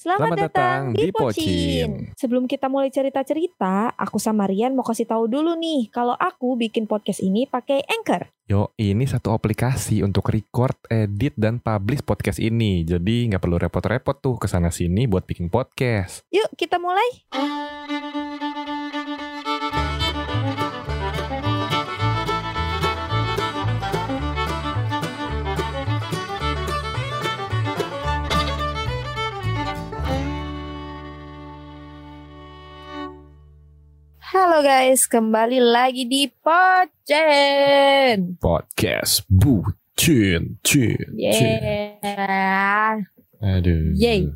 Selamat, Selamat datang di Pocin. Sebelum kita mulai cerita-cerita, aku sama Rian mau kasih tahu dulu nih kalau aku bikin podcast ini pakai Anchor. Yo, ini satu aplikasi untuk record, edit, dan publish podcast ini. Jadi nggak perlu repot-repot tuh ke sana sini buat bikin podcast. Yuk kita mulai. Halo guys, kembali lagi di Pocin. Podcast bucin, cin, cin. Yeah. Aduh. Yay.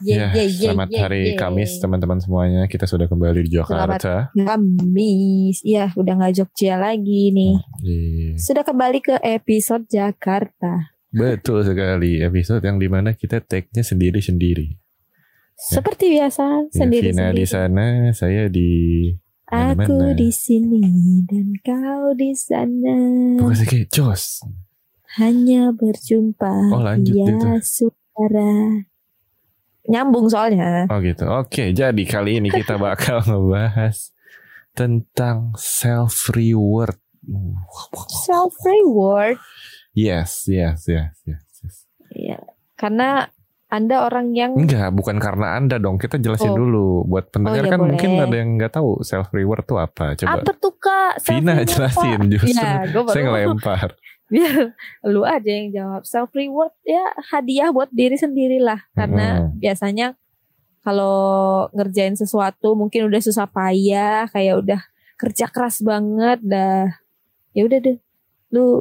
Ya, Yeay, yeay, yeay, selamat yeay, hari yeay. Kamis teman-teman semuanya. Kita sudah kembali di Jakarta. Kamis. Iya, udah nggak Jogja lagi nih. Iya. Sudah kembali ke episode Jakarta. Betul sekali. Episode yang di mana kita tag-nya sendiri-sendiri. Seperti biasa, Ya, sendiri Vina di sana, saya di Aku di sini dan kau di sana. Pokoknya kayak Jos. Hanya berjumpa Oh, lanjut itu. suara. Nyambung soalnya. Oh gitu. Oke, jadi kali ini kita bakal ngebahas tentang self reward. Self reward. Yes, yes, yes, yes. yes. Iya. Karena Anda orang yang Enggak, bukan karena Anda dong. Kita jelasin Oh. dulu buat pendengar Oh, iya, kan mungkin boleh. ada yang nggak tahu self reward tuh apa. Coba apa tuh Kak? Vina jelasin Pak? justru. Gua Saya ngelempar. biar lu aja yang jawab self reward ya hadiah buat diri sendiri lah karena biasanya kalau ngerjain sesuatu mungkin udah susah payah kayak udah kerja keras banget dah ya udah deh lu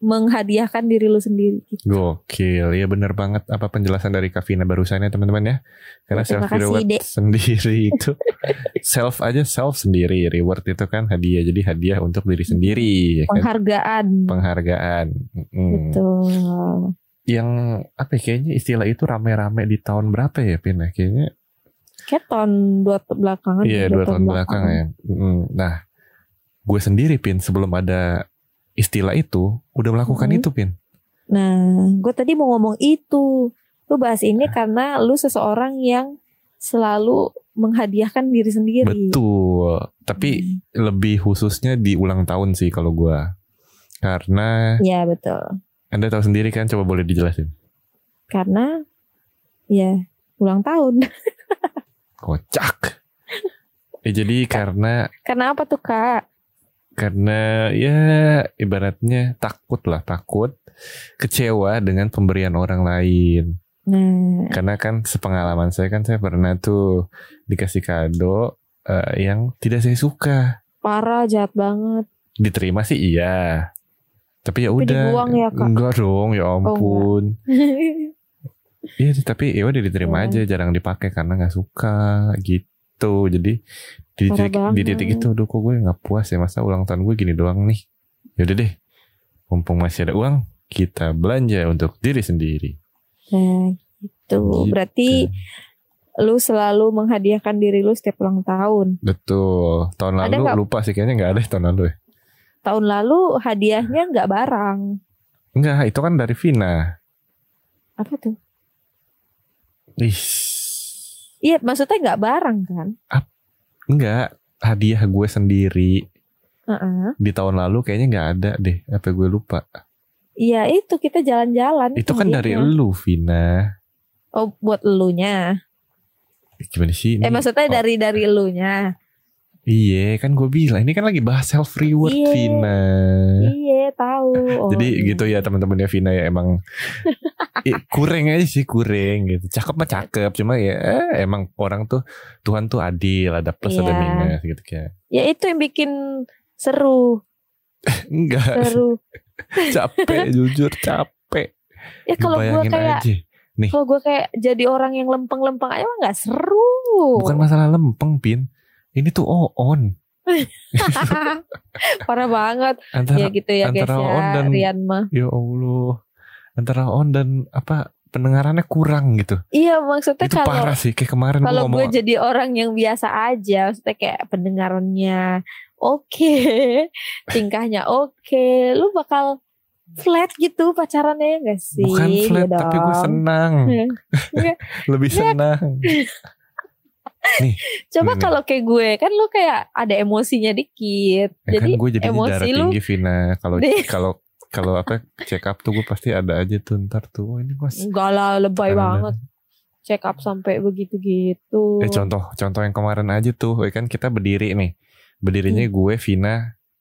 menghadiahkan diri lu sendiri gitu. Gokil, ya bener banget apa penjelasan dari Kavina barusan ya teman-teman ya. Karena Ya, self reward Dek. sendiri itu self aja self sendiri, reward itu kan hadiah. Jadi hadiah untuk diri sendiri, ya kan? penghargaan penghargaan. Mm. betul Yang apa ya, kayaknya istilah itu rame-rame di tahun berapa ya Pin? ya? Kayaknya kayak tahun dua tahun belakangan iya dua tahun belakang ya. Mm. Nah, gue sendiri Pin sebelum ada istilah itu udah melakukan Mhm. itu Pin. Nah, gue tadi mau ngomong itu. Lu bahas ini Nah. karena lu seseorang yang selalu menghadiahkan diri sendiri. Betul. Tapi Hmm. lebih khususnya di ulang tahun sih kalau gua. Karena Ya betul. Anda tahu sendiri kan coba boleh dijelasin. Karena ya ulang tahun. Kocak. Ya, jadi karena karena apa tuh kak? Karena ya ibaratnya takut lah takut kecewa dengan pemberian orang lain. Nah, Karena kan sepengalaman saya kan saya pernah tuh dikasih kado eh, yang tidak saya suka. parah jahat banget. Diterima sih iya. Tapi ya udah. ya, Kak? Enggak dong, ya ampun. Iya sih, tapi ya udah diterima Ya. aja, jarang dipakai karena nggak suka gitu. Jadi di titik, di titik itu, aduh kok gue nggak puas ya masa ulang tahun gue gini doang nih. Yaudah deh, mumpung masih ada uang, kita belanja untuk diri sendiri. nah, gitu. Berarti lu selalu menghadiahkan diri lu setiap ulang tahun. Betul. Tahun Ada lalu nggak? lupa sih kayaknya nggak ada tahun lalu ya. Tahun lalu hadiahnya nggak barang. Enggak, itu kan dari Vina. Apa tuh? Ih, Iya, maksudnya nggak barang kan? Enggak. Hadiah gue sendiri Heeh. di tahun lalu kayaknya nggak ada deh. Apa gue lupa? Iya itu kita jalan-jalan. Itu kan dari lu, Vina. Oh buat elunya. Gimana sih? Eh ini? maksudnya Oh. dari dari elunya. Iya kan gue bilang ini kan lagi bahas self reward Iya. Vina. Tahu. Oh, Jadi iya. gitu ya teman-temannya Vina ya emang eh, kurang aja sih kurang gitu. Cakep mah cakep cuma ya eh, emang orang tuh Tuhan tuh adil ada plus ada Iya. minus gitu kayak. Ya itu yang bikin seru, Enggak seru. capek jujur capek. Ya kalau gue kayak aja. kalau gue kayak jadi orang yang lempeng-lempeng aja mah nggak seru. Bukan masalah lempeng Pin. Ini tuh on Parah banget. antara ya gitu ya guys antara ya. on dan- Rian mah. ya Allah antara on dan apa pendengarannya kurang gitu. Iya maksudnya itu kalau parah sih kayak kemarin kalau gue jadi orang yang biasa aja, maksudnya kayak pendengarannya oke, tingkahnya oke, lu bakal flat gitu pacarannya gak sih? Bukan flat, Ya tapi gue senang. Enggak. Lebih senang. Nih, Coba Nih, kalau kayak gue kan lu kayak ada emosinya dikit. ya jadi kan gue jadi emosi darah lu tinggi Vina. Kalau kalau kalau apa check up tuh gue pasti ada aja tuh ntar tuh. Oh, ini gue enggak lah lebay banget. Check up sampai begitu-gitu. Eh contoh contoh yang kemarin aja tuh, ya kan kita berdiri nih. Berdirinya Hmm. gue, Vina,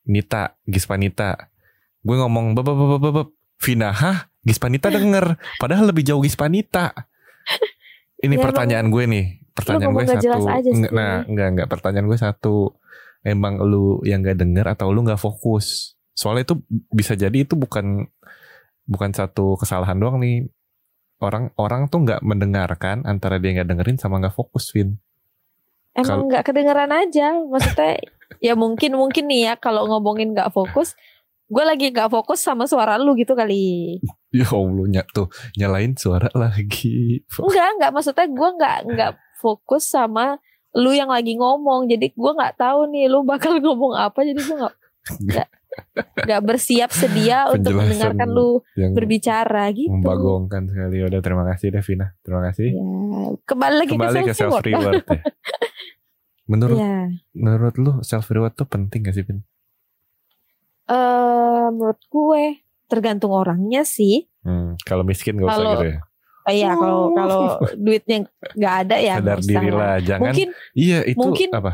Nita, Gispanita. Gue ngomong beb beb beb, beb. Vina, hah? Gispanita denger. Padahal lebih jauh Gispanita. Ini Ya, pertanyaan gue nih. Pertanyaan gue satu. jelas aja sih. Nah, enggak enggak. Pertanyaan gue satu. Emang lu yang gak denger atau lu gak fokus? Soalnya itu bisa jadi itu bukan bukan satu kesalahan doang nih. Orang orang tuh nggak mendengarkan antara dia nggak dengerin sama nggak fokus, Vin. Emang nggak kedengeran aja. Maksudnya ya mungkin mungkin nih ya kalau ngomongin nggak fokus, gue lagi nggak fokus sama suara lu gitu kali. Ya Allah ny tuh nyalain suara lagi. Enggak enggak maksudnya gue nggak nggak fokus sama lu yang lagi ngomong. Jadi gue nggak tahu nih lu bakal ngomong apa. Jadi gue nggak nggak bersiap sedia untuk mendengarkan lu Yang berbicara gitu. membagongkan sekali. Udah terima kasih Devina. Terima kasih. Ya, kembali lagi Kembali ke self reward ya. Menurut Ya, menurut lu self reward tuh penting gak sih Vin? eh menurut gue tergantung orangnya sih. Hmm, kalau miskin gak usah Kalau- gitu ya. Iya kalau kalau duitnya nggak ada ya Sadar nggak usah diri lah. lah. Jangan. Mungkin iya itu mungkin- apa?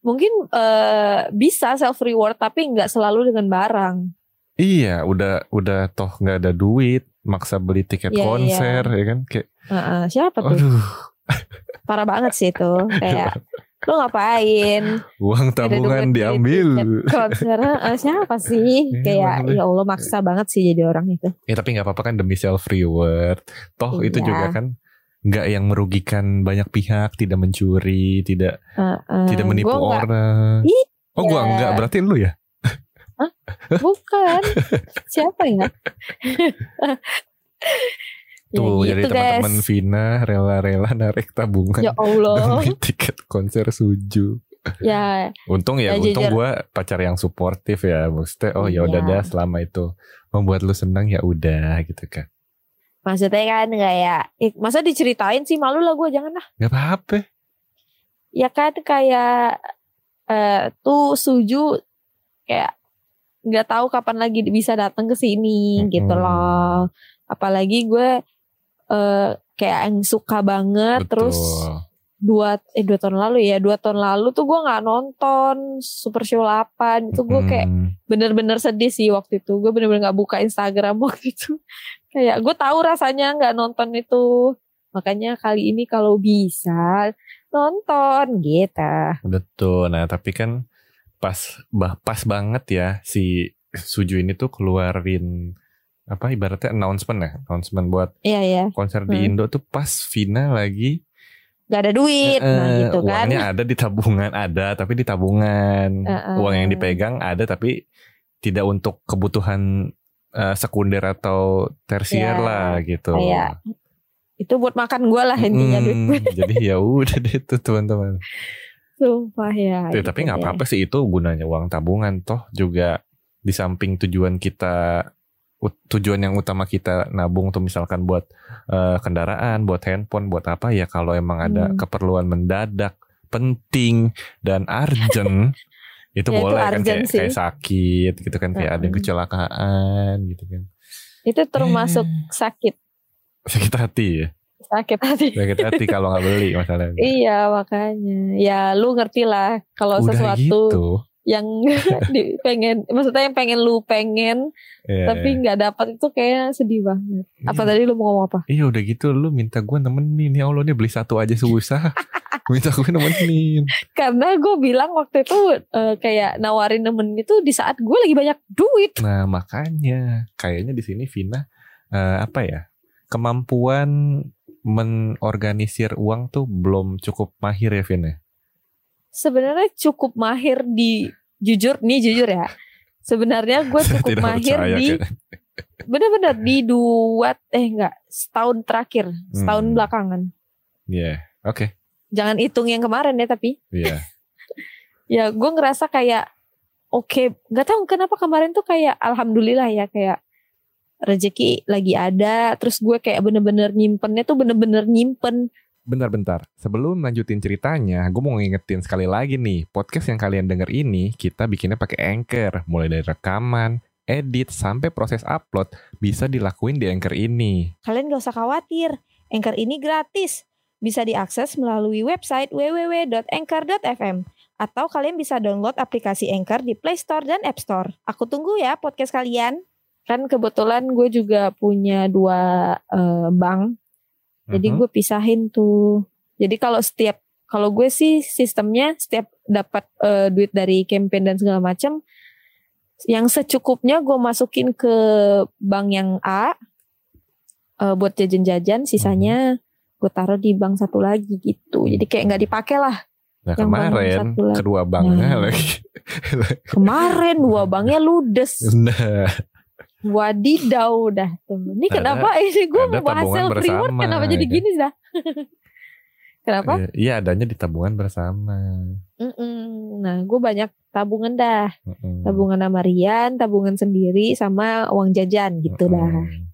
mungkin eh, bisa self reward tapi nggak selalu dengan barang. Iya udah udah toh nggak ada duit. Maksa beli tiket Iya, konser ya kan. Kayak Heeh, siapa tuh? aduh Parah banget sih itu. Kayak lu ngapain? uang tabungan diambil. tiket Konser eh, siapa sih? Iya, Kayak ya Allah maksa banget sih jadi orang itu. Ya tapi nggak apa-apa kan demi self reward. Toh itu Iya. juga kan nggak yang merugikan banyak pihak, tidak mencuri, tidak Heeh, tidak menipu gua orang. Iya. Oh gua enggak, berarti lu ya? Bukan. siapa ya? Ya Tuh, gitu, jadi teman-teman. Vina rela-rela narik tabungan Ya Allah. demi tiket konser Suju. ya Untung ya, Ya, untung gua pacar yang suportif ya. Maksudnya oh ya udah Iya. dah selama itu membuat lu senang ya udah gitu kan. maksudnya kan kayak eh, masa diceritain sih malu lah gue jangan lah. Gak apa-apa. Ya kan kayak eh tuh suju kayak nggak tahu kapan lagi bisa datang ke sini Mm-mm. gitu loh. Apalagi gue eh kayak yang suka banget terus Betul. dua eh dua tahun lalu ya dua tahun lalu tuh gue nggak nonton Super Show 8 itu gue kayak bener-bener sedih sih waktu itu. Gue bener-bener nggak buka Instagram waktu itu. Kayak gue tahu rasanya nggak nonton itu. Makanya kali ini kalau bisa nonton gitu. Betul. Nah, tapi kan pas bah, pas banget ya si Suju ini tuh keluarin apa ibaratnya announcement ya, announcement buat iya ya konser di Hmm. Indo tuh pas Vina lagi nggak ada duit. Nah eh, gitu kan. uangnya ada di tabungan ada tapi di tabungan. Eh, eh. uang yang dipegang ada tapi tidak untuk kebutuhan eh, sekunder atau tersier Ya, lah gitu. kayak itu buat makan gue lah intinya Hmm, duit jadi ya udah deh itu teman-teman. sumpah ya Tuh, gitu tapi nggak apa-apa sih itu gunanya uang tabungan toh juga di samping tujuan kita tujuan yang utama kita nabung tuh misalkan buat eh, kendaraan, buat handphone, buat apa ya kalau emang ada Hmm. keperluan mendadak, penting dan urgent itu Ya, itu boleh kan urgent kayak, sih. kayak sakit gitu kan kayak ada yang Mm-mm. kecelakaan gitu kan. itu termasuk Eh. sakit Sakit hati ya. sakit hati Sakit hati kalau nggak beli masalahnya. iya makanya ya lu ngerti lah kalau sesuatu gitu. Yang di, pengen maksudnya yang pengen lu pengen Iya, tapi iya. nggak dapat itu kayak sedih banget. Apa Iya. tadi lu mau ngomong apa? Iya udah gitu lu minta gue nemenin. Ya Allah nih beli satu aja susah. Minta gue nemenin. Karena gue bilang waktu itu eh, kayak nawarin nemenin itu di saat gue lagi banyak duit. Nah makanya. Kayaknya di sini Vina eh, apa ya kemampuan menorganisir uang tuh belum cukup mahir ya Vina sebenarnya cukup mahir di jujur nih jujur ya. Sebenarnya gue cukup tidak mahir percaya, di kayaknya. bener-bener di dua eh enggak setahun terakhir setahun Hmm. belakangan. Iya oke. Jangan hitung yang kemarin ya tapi. Iya. Ya gue ngerasa kayak oke nggak tahu kenapa kemarin tuh kayak alhamdulillah ya kayak rezeki lagi ada terus gue kayak bener-bener nyimpennya tuh bener-bener nyimpen Bentar-bentar, sebelum lanjutin ceritanya, gue mau ngingetin sekali lagi nih, podcast yang kalian denger ini kita bikinnya pakai Anchor, mulai dari rekaman, edit, sampai proses upload bisa dilakuin di Anchor ini. kalian gak usah khawatir Anchor ini gratis bisa diakses melalui website www.anchor.fm atau kalian bisa download aplikasi Anchor di Play Store dan App Store. Aku tunggu ya podcast kalian. Kan kebetulan gue juga punya dua eh, bank Jadi Mhm. gue pisahin tuh. Jadi kalau setiap kalau gue sih sistemnya setiap dapat eh, duit dari campaign dan segala macam, yang secukupnya gue masukin ke bank yang A eh, buat jajan-jajan, sisanya gue taruh di bank satu lagi gitu. Jadi kayak nggak dipakai lah. Nah Yang kemarin kedua banknya Nah. lagi. Kemarin dua banknya ludes. Nah, Wadidaw dah tuh. Ini Ada- kenapa ini gue ada mau bahas self reward kenapa jadi ya kan? gini dah? kenapa? eh, Iya adanya di tabungan bersama. Mm-mm. Nah, gue banyak tabungan dah. Mm-mm. Tabungan sama Rian, tabungan sendiri, sama uang jajan gitu dah. Mm-mm.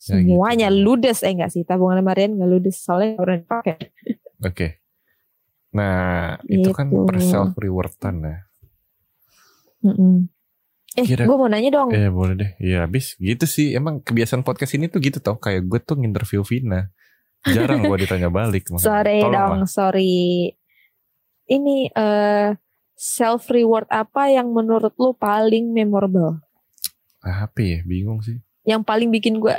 Ya, Semuanya gitu. ludes, eh enggak sih? Tabungan sama Rian enggak ludes, soalnya pernah dipakai. Oke. Nah itu kan Gitu. per self rewardan ya. Mm-mm. Eh, Kira- gue mau nanya dong. Eh boleh deh. Ya habis gitu sih. Emang kebiasaan podcast ini tuh gitu tau. Kayak gue tuh nginterview Vina. Jarang gue ditanya balik. sorry Tolong dong, lah. sorry. Ini eh self reward apa yang menurut lu paling memorable? Apa ya? Bingung sih. Yang paling bikin gue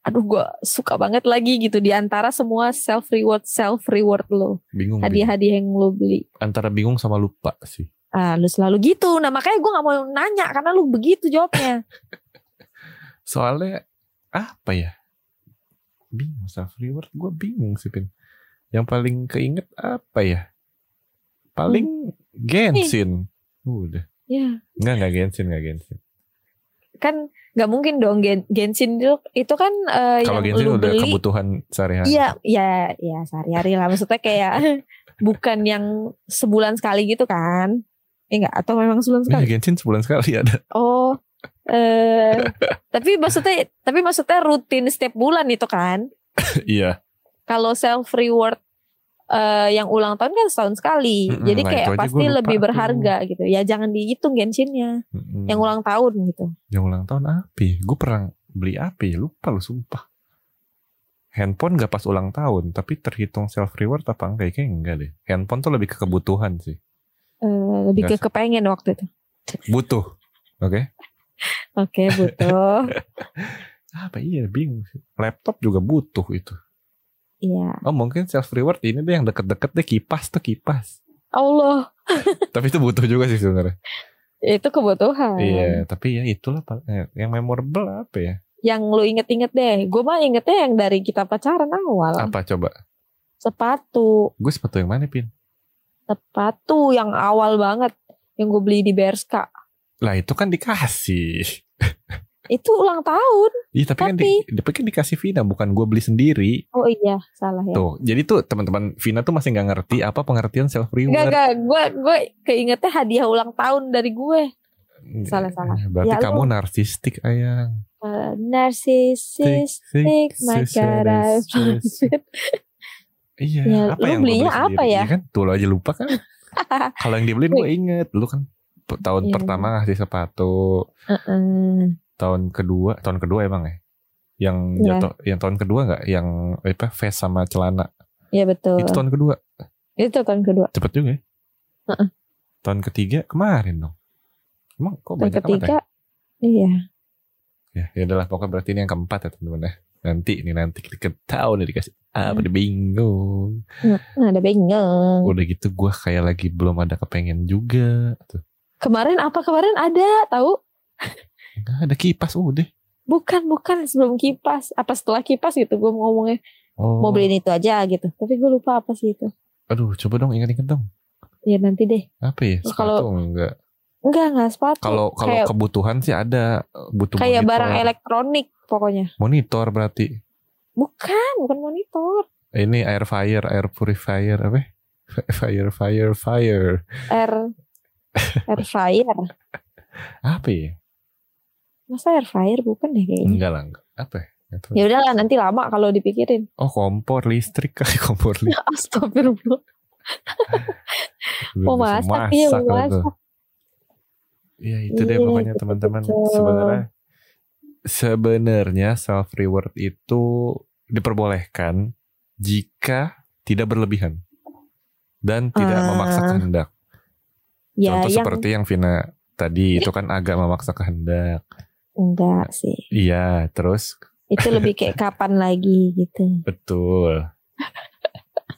aduh gue suka banget lagi gitu di antara semua self reward self reward lo Bingung. bingung. hadiah-hadiah yang lo beli Antara bingung sama lupa sih. Ah lu selalu gitu nah makanya gue nggak mau nanya karena lu begitu jawabnya Soalnya apa ya? Bingung self reward. Gue bingung sih Pin. Yang paling keinget apa ya? Paling Genshin. Udah. ya Enggak, enggak Genshin, enggak Genshin. kan nggak mungkin dong Gen Genshin itu itu kan eh, Kalau yang Genshin lu udah beli kebutuhan sehari-hari. Iya, ya, ya sehari-hari lah. Maksudnya kayak bukan yang sebulan sekali gitu kan? Eh enggak, atau memang sebulan sekali? Genshin sebulan sekali ada. Oh, eh, tapi maksudnya, tapi maksudnya rutin setiap bulan itu kan? Iya. Kalau self reward eh, yang ulang tahun kan setahun sekali, Mm-mm, jadi nah kayak pasti lebih tuh. berharga gitu. Ya jangan dihitung Genshinnya, Mm-mm. yang ulang tahun gitu. Yang ulang tahun apa? Gue pernah beli apa ya? Lupa lu sumpah. Handphone gak pas ulang tahun, tapi terhitung self reward apa enggak? Kayaknya enggak deh. Handphone tuh lebih ke kebutuhan sih. Lebih ke kepengen waktu itu. Butuh. Oke. Oke, butuh. Apa iya bingung sih. Laptop juga butuh itu. Iya. Oh mungkin self reward ini deh yang deket-deket deh kipas tuh kipas. Allah, tapi itu butuh juga sih sebenarnya. itu kebutuhan. Iya, tapi ya itulah. Eh, yang memorable apa ya? yang lu inget-inget deh. Gue mah ingetnya yang dari kita pacaran awal. Apa coba? Sepatu, Gue sepatu yang mana pin? Sepatu yang awal banget yang gue beli di Berska. Lah itu kan dikasih. Itu ulang tahun. Iya tapi, kan di, tapi kan dikasih Vina bukan gue beli sendiri. Oh iya, salah ya. Tuh, jadi tuh teman-teman Vina tuh masih nggak ngerti apa pengertian self reward. enggak, gue gue keingetnya hadiah ulang tahun dari gue. Salah, salah. Berarti Ya, kamu lu- narsistik ayang. Uh, narcissistic, my God. Iya, Ya, apa lu yang gua beli belinya apa ya? Iya kan, tuh lo aja lupa kan. Kalau yang dibeliin gue inget, lu kan tahun Iya. pertama ngasih sepatu, Heeh. tahun kedua, tahun kedua emang ya. Yang Iya. jatuh, yang tahun kedua nggak? Yang apa? Vest sama celana. Iya betul. Itu tahun kedua, Itu tahun kedua. cepet juga ya. Heeh. Tahun ketiga kemarin dong. Emang kok Tahun banyak amat ya? ketiga, iya. Ya, ya udahlah pokoknya berarti ini yang keempat ya teman-teman ya. Nanti ini nanti kita tahu nih dikasih apa dia bingung. Nah, ada bingung. Udah gitu gue kayak lagi belum ada kepengen juga. Tuh. Kemarin apa kemarin ada tahu? Nggak ada kipas udah. Bukan, bukan sebelum kipas. Apa setelah kipas gitu gue ngomongnya. Oh. Mau beliin itu aja gitu. Tapi gue lupa apa sih itu. Aduh, coba dong ingat-ingat dong. Ya nanti deh. Apa ya? Oh, Sepatu kalau- enggak. Enggak, enggak sepatu. Kalau kalau kebutuhan sih ada butuh kayak monitor. barang elektronik pokoknya. Monitor berarti. Bukan, bukan monitor. Ini air fryer, air purifier apa? ya? Fire, fire, fire. Air air fryer. Apa ya? Masa air fryer bukan deh kayaknya. Enggak lah. enggak. Apa ya? Ya udahlah nanti lama kalau dipikirin. Oh kompor listrik kali kompor listrik. Astagfirullah. Bisa masak iya lo tuh. masak. Iya itu deh Iya, pokoknya teman-teman sebenarnya sebenarnya self reward itu diperbolehkan jika tidak berlebihan dan tidak Ah. memaksa kehendak. Ya Contoh yang seperti yang Vina tadi itu kan agak memaksa kehendak. enggak sih. Iya, terus Itu lebih kayak kapan lagi gitu. betul.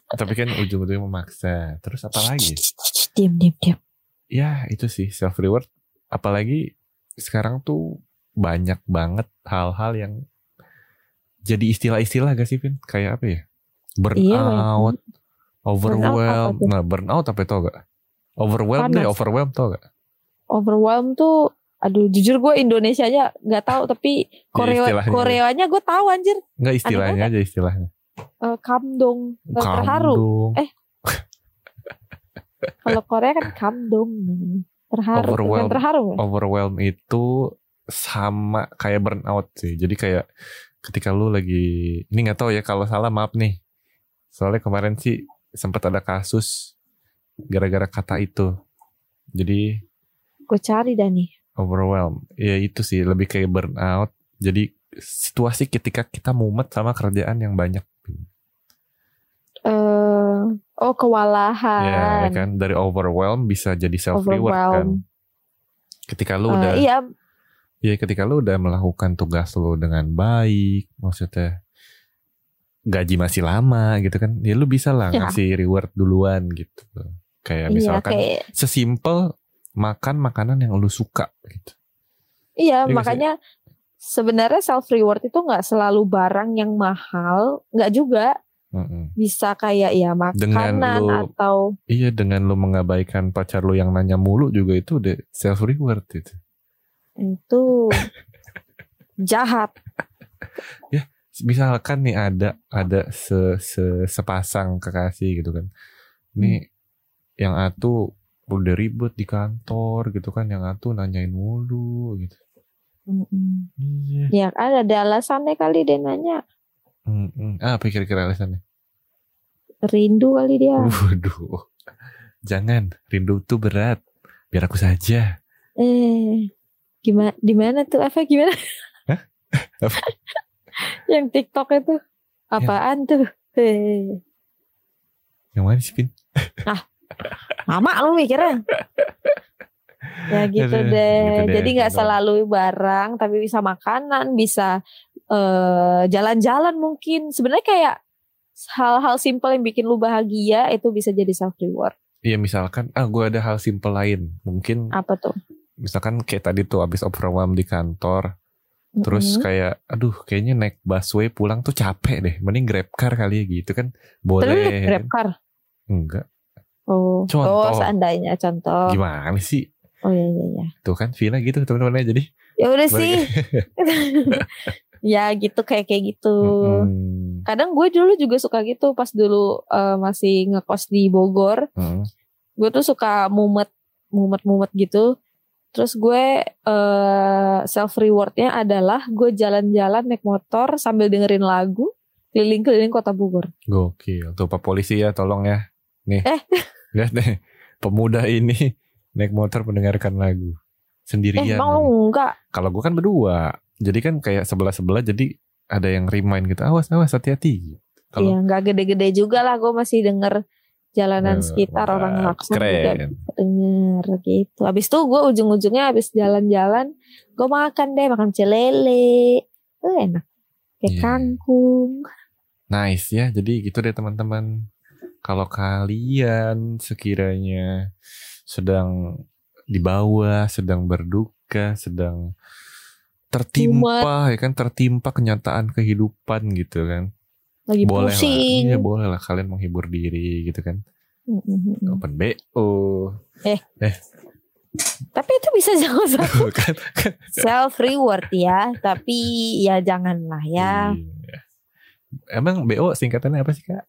Tapi kan ujung-ujungnya memaksa. Terus apa lagi? Diam diam diam. Ya itu sih self reward. Apalagi sekarang tuh banyak banget hal-hal yang jadi istilah-istilah gak sih Vin? Kayak apa ya? Iya, Burnout, Burnout overwhelm. tuh? Nah burnout apa tau gak? Overwhelm deh, overwhelm tau gak? Overwhelm tuh aduh jujur gue Indonesia aja nggak tahu tapi Korea Iya, istilahnya. Koreanya gue tahu anjir Enggak istilahnya aja istilahnya. Eh, kamdong Eh, terharu. Eh, kalau Korea kan kamdong. Terharu Overwhelm. terharu? Overwhelm itu sama kayak burnout sih. Jadi kayak ketika lu lagi ini nggak tahu ya kalau salah maaf nih. Soalnya kemarin sih sempat ada kasus gara-gara kata itu. Jadi gue cari dah nih overwhelm. Ya itu sih lebih kayak burnout. Jadi situasi ketika kita mumet sama kerjaan yang banyak. eh oh Ya kewalahan kan dari overwhelm bisa jadi self reward kan. Ketika lu Eh, udah iya Ya ketika lu udah melakukan tugas lu dengan baik, maksudnya gaji masih lama gitu kan, ya lu bisa lah Ya. ngasih reward duluan gitu. Kayak iya misalkan kayak sesimpel makan makanan yang lu suka gitu. iya Iya sih? makanya sebenarnya self reward itu nggak selalu barang yang mahal nggak juga Mm-mm. bisa kayak ya Dengan makanan lu- atau Iya dengan lu mengabaikan pacar lu yang nanya mulu juga itu udah self reward itu. itu jahat Misalkan nih ada ada se, se- sepasang kekasih gitu kan. Ini Hmm. yang atu udah ribet di kantor gitu kan, yang atu nanyain mulu gitu. Mm-mm. Iya. ya kan ada alasannya kali dia nanya Mm-mm. Ah, apa kira-kira alasannya? rindu kali dia Waduh. Jangan, rindu tuh berat. Biar aku saja. eh gimana di mana tuh apa gimana Hah? Apa? yang TikTok itu apaan tuh eh Yang mana sih, Pin? mama lu mikirnya ya gitu Aduh, deh gitu deh, jadi nggak selalu barang tapi bisa makanan bisa eh, jalan-jalan mungkin sebenarnya kayak hal-hal simpel yang bikin lu bahagia itu bisa jadi self reward Iya, misalkan, ah gue ada hal simple lain. Mungkin, apa tuh misalkan kayak tadi tuh abis overwhelm di kantor. Terus Mm-mm. kayak, aduh kayaknya naik busway pulang tuh capek deh. Mending grab car kali ya gitu kan. Tapi Boleh. grab car Enggak. oh Contoh. oh seandainya contoh Gimana sih? oh iya iya iya Tuh kan, Vina gitu teman-temannya. Jadi, ya udah sih ya gitu kayak kayak gitu mm, kadang gue dulu juga suka gitu pas dulu eh, masih ngekos di Bogor mm, gue tuh suka mumet mumet mumet gitu terus gue eh self rewardnya adalah gue jalan-jalan naik motor sambil dengerin lagu keliling-keliling kota Bogor Gokil. Tuh Pak Polisi ya tolong ya. Nih. Eh. Lihat nih. Pemuda ini naik motor mendengarkan lagu. eh Sendirian. emang lu enggak Kalau gue kan berdua. Jadi kan kayak sebelah-sebelah jadi ada yang remind gitu. Awas, awas, hati-hati. Kalau ya nggak gede-gede juga lah gue masih denger jalanan Eh, sekitar orang lakson juga keren. denger gitu habis itu gue ujung-ujungnya habis jalan-jalan gue makan deh makan celele eh, enak kayak Iya. kangkung Nice ya. Jadi gitu deh teman-teman. Kalau kalian sekiranya sedang di bawah, sedang berduka, sedang tertimpa ya kan tertimpa kenyataan kehidupan gitu kan. lagi boleh lah. pusing Iya, boleh lah kalian menghibur diri gitu kan. Mm, mm, mm, mm. Open BO. tapi itu bisa jangan satu kan, kan. self reward ya tapi ya janganlah ya Iya. Emang BO singkatannya apa sih kak?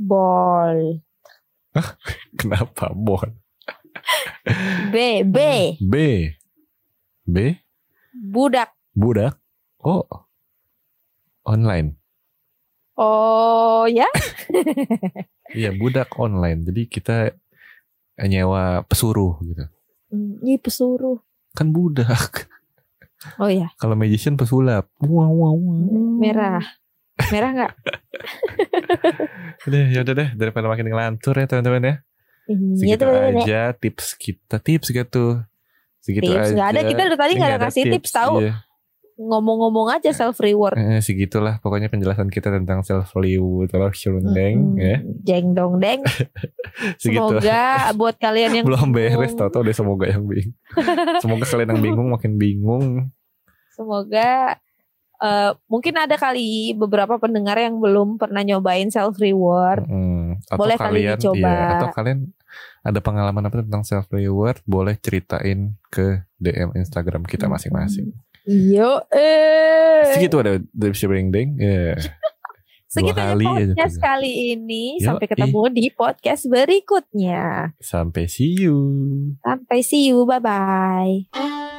bol Kenapa bol? B B B B budak. Budak. Oh. Online. Oh ya? Iya, budak online. Jadi kita nyewa pesuruh gitu. Hmm, Ini pesuruh. Kan budak. Oh ya, Kalau magician pesulap. Wow, wow, wow. merah. Merah nggak? Udah, ya udah deh daripada makin ngelantur ya teman-teman ya. Iya Segitu tuh. aja tips kita. Tips gitu. Segitu Tips aja. nggak ada. Kita dari tadi nggak ada kasih tips, tahu. Iya. Ngomong-ngomong aja self reward. Eh, segitulah pokoknya penjelasan kita tentang self reward atau shurundeng ya. Jeng dong deng. Semoga buat kalian yang Belum beres bingung, tau-tau deh semoga yang bingung. semoga kalian yang bingung makin bingung. Semoga eh, mungkin ada kali beberapa pendengar yang belum pernah nyobain self reward. Hmm, atau Boleh kali kalian dicoba. iya, atau kalian ada pengalaman apa tentang self reward boleh ceritain ke DM Instagram kita Hmm. masing-masing. Yo, eh. Segitu ada dari sharing ding. Ya. Segitu Dua ya kali aja podcast tuh. kali ini. Yoi. Sampai ketemu di podcast berikutnya. Sampai see you. Sampai see you. Bye-bye.